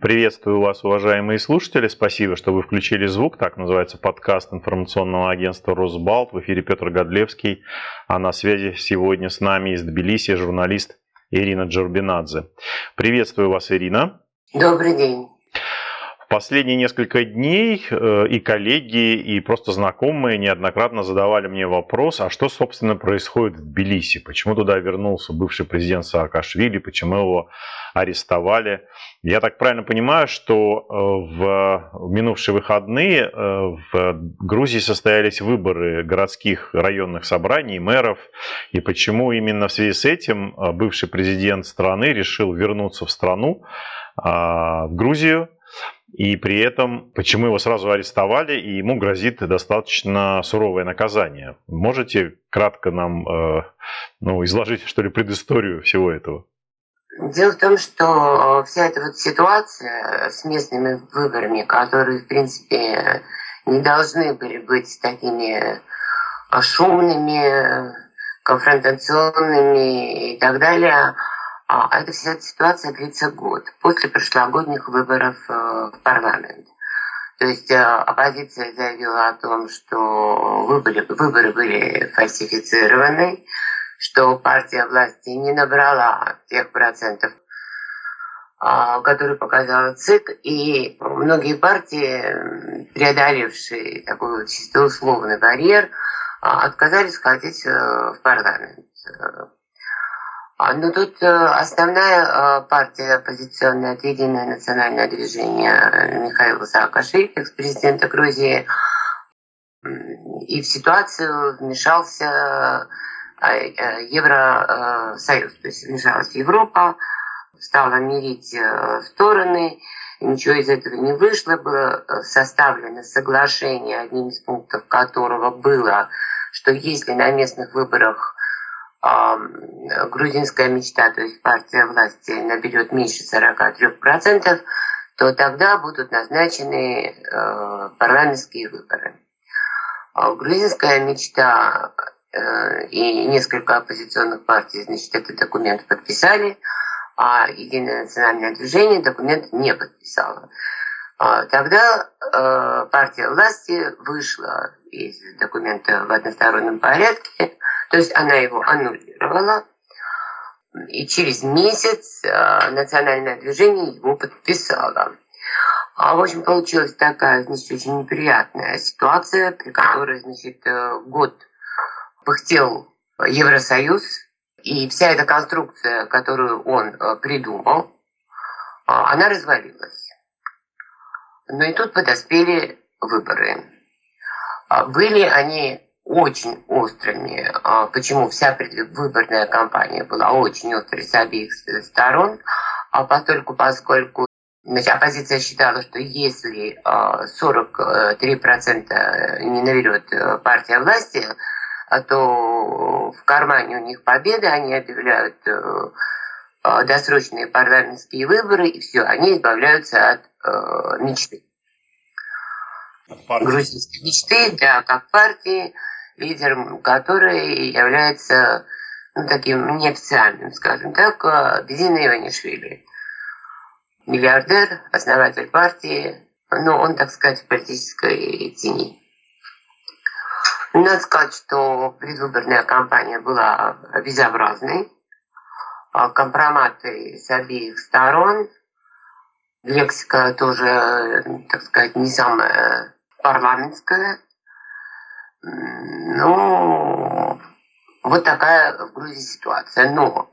Приветствую вас, уважаемые слушатели. Спасибо, что вы включили звук. Так называется подкаст информационного агентства «Росбалт». В эфире Петр Годлевский. А на связи сегодня с нами из Тбилиси журналист Ирина Джорбинадзе. Приветствую вас, Ирина. Добрый день. Последние несколько дней э, и коллеги, и просто знакомые неоднократно задавали мне вопрос, а что, собственно, происходит в Тбилиси? Почему туда вернулся бывший президент Саакашвили? Почему его арестовали? Я так правильно понимаю, что э, в минувшие выходные э, в Грузии состоялись выборы городских районных собраний, мэров. И почему именно в связи с этим бывший президент страны решил вернуться в страну, а, в Грузию, и при этом, почему его сразу арестовали, и ему грозит достаточно суровое наказание. Можете кратко нам э, ну, изложить, что ли, предысторию всего этого? Дело в том, что вся эта вот ситуация с местными выборами, которые, в принципе, не должны были быть такими шумными, конфронтационными и так далее, а эта вся ситуация длится год после прошлогодних выборов э, в парламент. То есть э, оппозиция заявила о том, что выборы, выборы были фальсифицированы, что партия власти не набрала тех процентов, а, которые показала ЦИК, и многие партии, преодолевшие такой чисто условный барьер, а, отказались ходить э, в парламент. А, ну тут э, основная э, партия оппозиционная, это Единое национальное движение э, Михаила Саакашвили, экс-президента Грузии, и в ситуацию вмешался Евросоюз, то есть вмешалась Европа, стала мирить стороны, ничего из этого не вышло, было составлено соглашение, одним из пунктов которого было, что если на местных выборах грузинская мечта, то есть партия власти наберет меньше 43%, то тогда будут назначены э, парламентские выборы. А грузинская мечта э, и несколько оппозиционных партий, значит, этот документ подписали, а Единое национальное движение документ не подписало. А тогда э, партия власти вышла из документа в одностороннем порядке, то есть она его аннулировала, и через месяц э, национальное движение его подписало. А, в общем, получилась такая, значит, очень неприятная ситуация, при которой, значит, э, год пыхтел Евросоюз, и вся эта конструкция, которую он э, придумал, она развалилась. Но и тут подоспели выборы. Были они очень острыми. А, почему вся предвыборная кампания была очень острой с обеих сторон, а поскольку, поскольку значит, оппозиция считала, что если 43% не наберет э, партия власти, то в кармане у них победа, они объявляют э, э, досрочные парламентские выборы, и все, они избавляются от мечты. Грузинской мечты, да, как партии, лидером которой является ну, таким неофициальным, скажем так, Бедина Иванишвили. Миллиардер, основатель партии, но он, так сказать, в политической тени. Надо сказать, что предвыборная кампания была безобразной. А компроматы с обеих сторон. Лексика тоже, так сказать, не самая парламентская. Ну, вот такая в Грузии ситуация. Но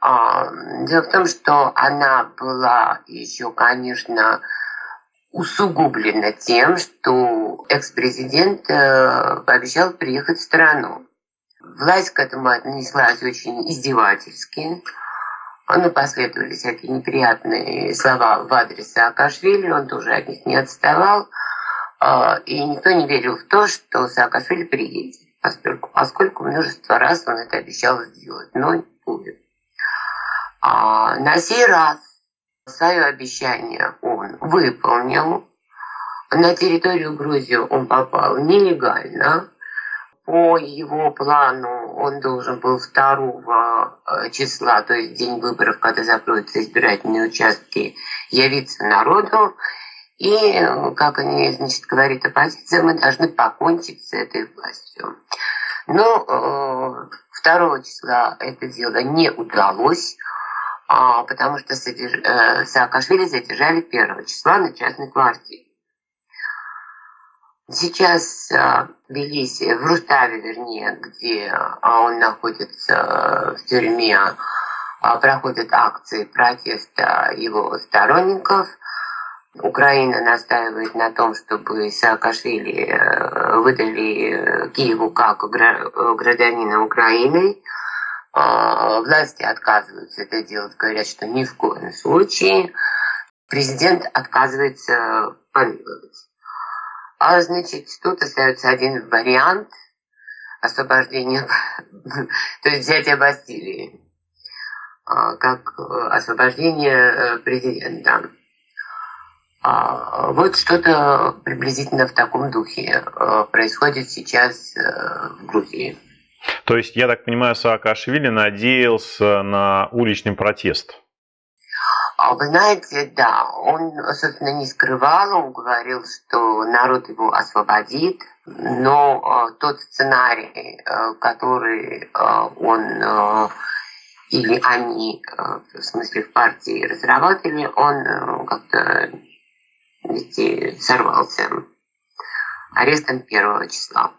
а, дело в том, что она была еще, конечно, усугублена тем, что экс-президент э, пообещал приехать в страну. Власть к этому отнеслась очень издевательски. Ну, последовали всякие неприятные слова в адрес Саакашвили, он тоже от них не отставал. А, и никто не верил в то, что Саакашвили приедет, поскольку, поскольку множество раз он это обещал сделать, но не будет. А на сей раз свое обещание он выполнил. На территорию Грузии он попал нелегально. По его плану он должен был 2 э, числа, то есть день выборов, когда закроются избирательные участки, явиться народу, и, как они, значит, говорит оппозиция, мы должны покончить с этой властью. Но 2 числа это дело не удалось, а, потому что Саакашвили задержали 1 числа на частной квартире. Сейчас в Тбилиси, в Руставе, вернее, где он находится в тюрьме, проходят акции протеста его сторонников. Украина настаивает на том, чтобы Саакашвили э, выдали Киеву как гражданина Украины. А, власти отказываются это делать, говорят, что ни в коем случае. Президент отказывается помиловать. А значит, тут остается один вариант освобождения, то есть взятия Бастилии, как освобождение э, президента. А, вот что-то приблизительно в таком духе э, происходит сейчас э, в Грузии. То есть, я так понимаю, Саакашвили надеялся на уличный протест? А вы знаете, да, он, собственно, не скрывал, он говорил, что народ его освободит, но э, тот сценарий, э, который э, он э, или они, э, в смысле в партии, разработали, он э, как-то сорвался арестом первого числа.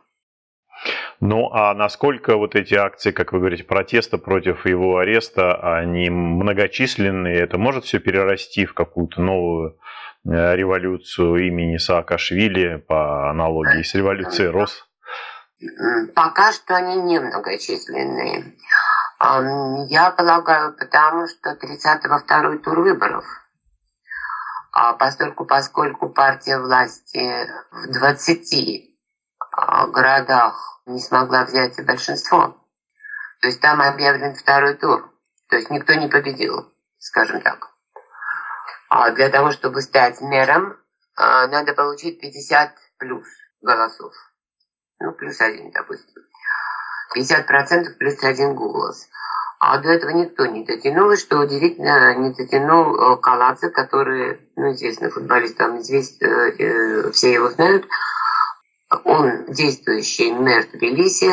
Ну а насколько вот эти акции, как вы говорите, протеста против его ареста, они многочисленные, это может все перерасти в какую-то новую э, революцию имени Саакашвили по аналогии с революцией Рос? Пока что они не многочисленные. Я полагаю, потому что 30-го второй тур выборов. А поскольку, поскольку партия власти в 20 а, городах не смогла взять большинство. То есть там объявлен второй тур. То есть никто не победил, скажем так. А для того, чтобы стать мэром, а, надо получить 50 плюс голосов. Ну, плюс один, допустим. 50% плюс один голос. А до этого никто не дотянул, что удивительно, не дотянул э, Каладзе, который, ну, известный футболист, там известен, э, э, все его знают, он действующий мэр Тбилиси,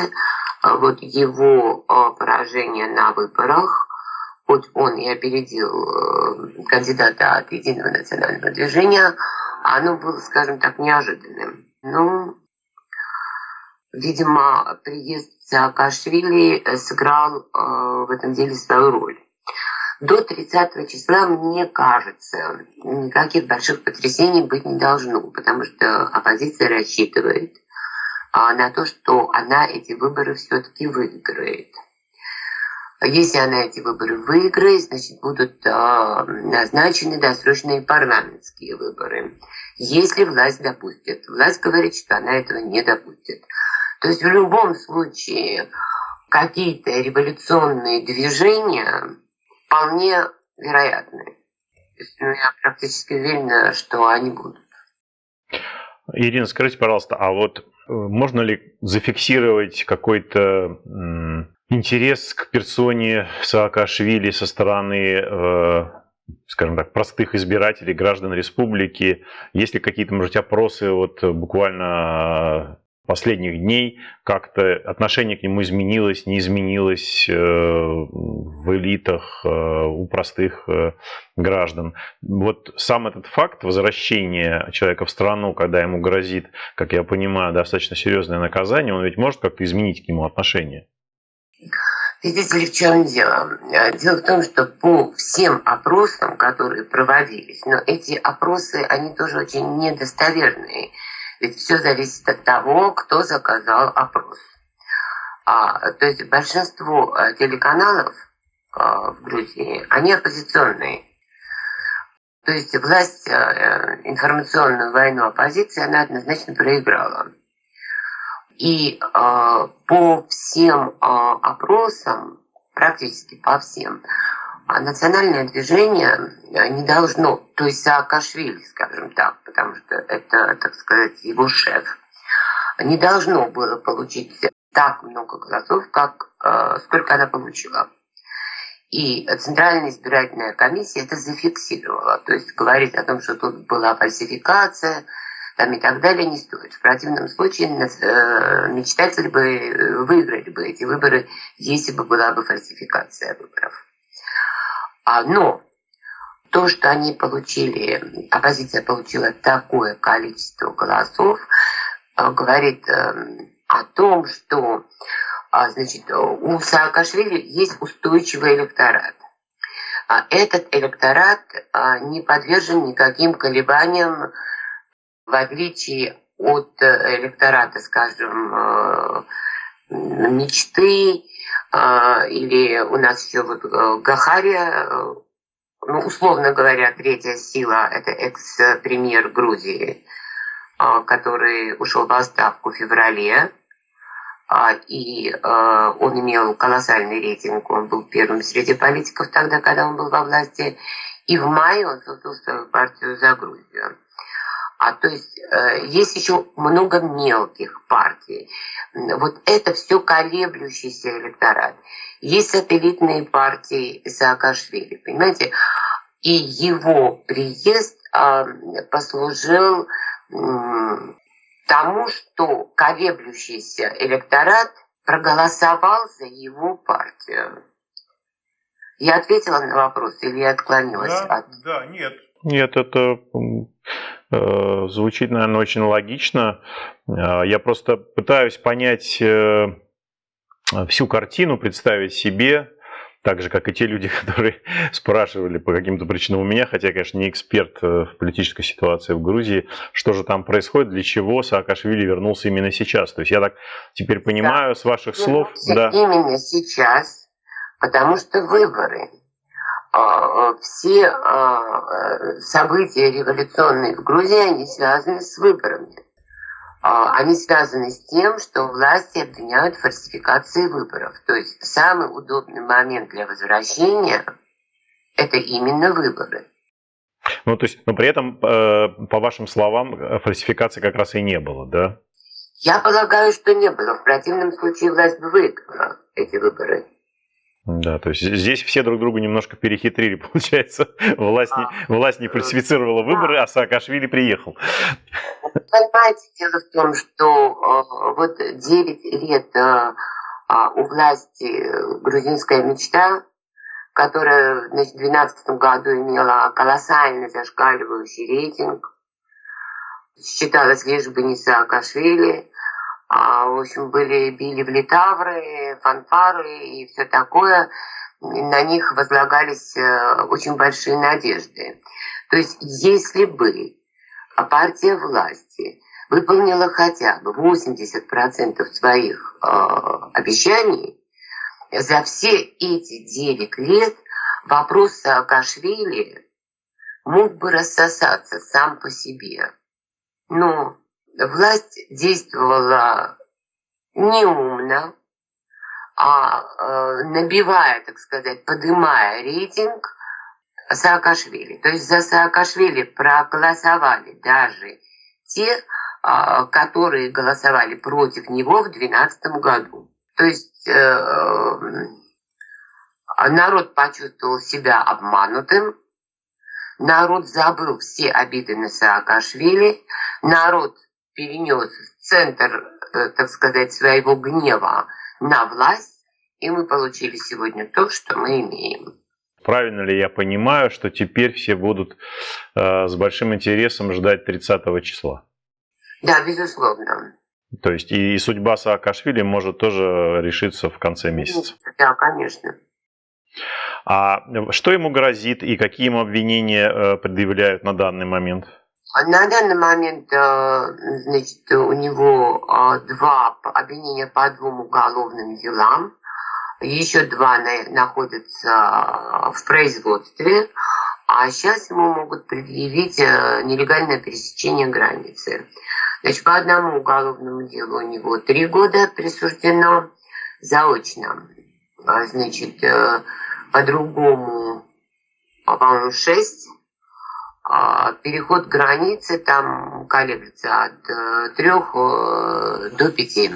вот его а, поражение на выборах, хоть он и опередил э, кандидата от Единого национального движения, оно было, скажем так, неожиданным. Ну, видимо, приезд Саакашвили сыграл э, в этом деле свою роль. До 30 числа, мне кажется, никаких больших потрясений быть не должно, потому что оппозиция рассчитывает а, на то, что она эти выборы все-таки выиграет. Если она эти выборы выиграет, значит, будут э, назначены досрочные парламентские выборы. Если власть допустит. Власть говорит, что она этого не допустит. То есть в любом случае какие-то революционные движения вполне вероятны. ну, я практически уверена, что они будут. Ирина, скажите, пожалуйста, а вот э, можно ли зафиксировать какой-то интерес к персоне Саакашвили со стороны, э, скажем так, простых избирателей, граждан республики? Есть ли какие-то, может, опросы вот буквально последних дней как-то отношение к нему изменилось, не изменилось э, в элитах, э, у простых э, граждан. Вот сам этот факт возвращения человека в страну, когда ему грозит, как я понимаю, достаточно серьезное наказание, он ведь может как-то изменить к нему отношение? Видите ли, в чем дело? Дело в том, что по всем опросам, которые проводились, но эти опросы, они тоже очень недостоверные. Ведь все зависит от того, кто заказал опрос. А, то есть большинство э, телеканалов а, в Грузии, они оппозиционные. То есть власть э, информационную войну оппозиции, она однозначно проиграла. И э, по всем э, опросам, практически по всем, а национальное движение э, не должно, то есть Саакашвили, скажем так, потому что это, так сказать, его шеф, не должно было получить так много голосов, как э, сколько она получила. И Центральная избирательная комиссия это зафиксировала. То есть говорить о том, что тут была фальсификация там, и так далее, не стоит. В противном случае э, мечтатели бы выиграли бы эти выборы, если бы была бы фальсификация выборов. А, но то, что они получили, оппозиция получила такое количество голосов, э, говорит э, о том, что а, значит, у Саакашвили есть устойчивый электорат. А этот электорат а, не подвержен никаким колебаниям, в отличие от электората, скажем, мечты, или у нас еще вот Гахария, ну, условно говоря, третья сила – это экс-премьер Грузии, который ушел в отставку в феврале. А, и а, он имел колоссальный рейтинг, он был первым среди политиков тогда, когда он был во власти, и в мае он создал свою партию «За Грузию». А то есть э, есть еще много мелких партий. Вот это все колеблющийся электорат. Есть сателлитные партии Саакашвили, понимаете? И его приезд а, послужил тому, что колеблющийся электорат проголосовал за его партию. Я ответила на вопрос или я отклонилась да, от... Да, нет. Нет, это э, звучит, наверное, очень логично. Э, я просто пытаюсь понять э, всю картину, представить себе, так же, как и те люди, которые спрашивали по каким-то причинам у меня, хотя я, конечно, не эксперт э, в политической ситуации в Грузии, что же там происходит, для чего Саакашвили вернулся именно сейчас. То есть я так теперь понимаю да. с ваших слов... Да. Именно сейчас, потому что выборы. А, все а, события революционные в Грузии, они связаны с выборами. А, они связаны с тем, что власти обвиняют в фальсификации выборов. То есть самый удобный момент для возвращения – это именно выборы. Ну, то есть, но при этом, э, по вашим словам, фальсификации как раз и не было, да? Я полагаю, что не было. В противном случае власть бы выиграла эти выборы. Да, то есть здесь все друг друга немножко перехитрили, получается. Власть не, власть не фальсифицировала выборы, а Саакашвили приехал. Понимаете, дело в том, что э, вот 9 лет э, а, у власти грузинская мечта, которая в 2012 году имела колоссальный зашкаливающий рейтинг, считалось лишь бы не Саакашвили, а, в общем, были, били в литавры, фанфары и все такое. На них возлагались э, очень большие надежды. То есть, если бы партия власти выполнила хотя бы 80% своих э, обещаний, за все эти 9 лет вопрос Саакашвили мог бы рассосаться сам по себе. Но власть действовала неумно, а э, набивая, так сказать, поднимая рейтинг Саакашвили. То есть за Саакашвили проголосовали даже те, э, которые голосовали против него в 2012 году. То есть э, народ почувствовал себя обманутым, народ забыл все обиды на Саакашвили, народ перенес центр, э, так сказать, своего гнева на власть, и мы получили сегодня то, что мы имеем. Правильно ли я понимаю, что теперь все будут э, с большим интересом ждать 30 числа? Да, безусловно. То есть и судьба Саакашвили может тоже решиться в конце месяца? Да, конечно. А что ему грозит и какие ему обвинения э, предъявляют на данный момент? На данный момент, э, значит, у него э, два обвинения по двум уголовным делам. Еще два находятся в производстве. А сейчас ему могут предъявить э, нелегальное пересечение границы. Значит, по одному уголовному делу у него три года присуждено заочно. А, значит, по другому, по-моему, шесть переход границы там колеблется от э, трех э, до пяти.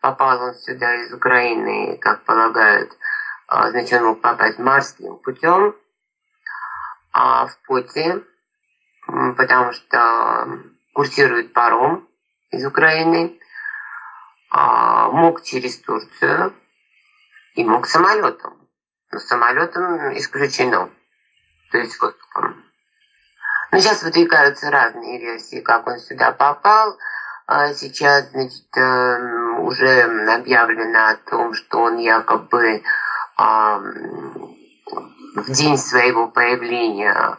Попал он сюда из Украины, как полагают, а, значит, он мог попасть морским путем а в пути, потому что курсирует паром из Украины, а, мог через Турцию и мог самолетом. Но самолетом исключено, то есть воздухом. Но сейчас выдвигаются разные версии, как он сюда попал. А сейчас, значит, эм, уже объявлено о том, что он якобы в день своего появления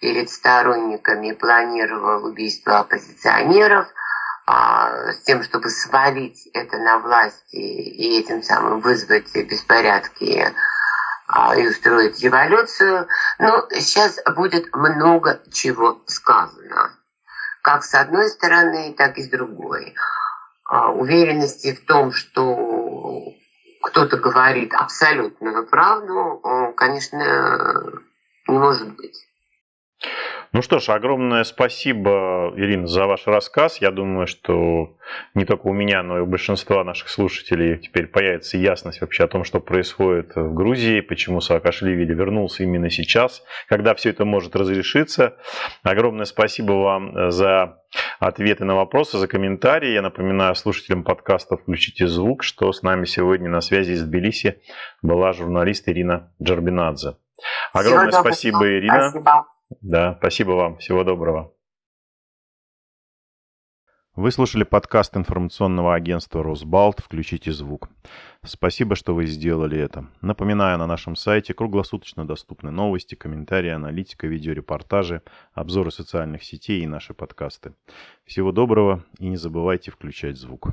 перед сторонниками планировал убийство оппозиционеров а, с тем, чтобы свалить это на власти и этим самым вызвать беспорядки и устроить революцию. Но сейчас будет много чего сказано. Как с одной стороны, так и с другой. А, уверенности в том, что кто-то говорит абсолютную правду, конечно, не может быть. Ну что ж, огромное спасибо, Ирина, за ваш рассказ. Я думаю, что не только у меня, но и у большинства наших слушателей теперь появится ясность вообще о том, что происходит в Грузии, почему Саакашвили вернулся именно сейчас, когда все это может разрешиться. Огромное спасибо вам за ответы на вопросы, за комментарии. Я напоминаю слушателям подкаста «Включите звук», что с нами сегодня на связи из Тбилиси была журналист Ирина Джарбинадзе. Огромное спасибо, Ирина. Спасибо. Да, спасибо вам. Всего доброго. Вы слушали подкаст информационного агентства «Росбалт. Включите звук». Спасибо, что вы сделали это. Напоминаю, на нашем сайте круглосуточно доступны новости, комментарии, аналитика, видеорепортажи, обзоры социальных сетей и наши подкасты. Всего доброго и не забывайте включать звук.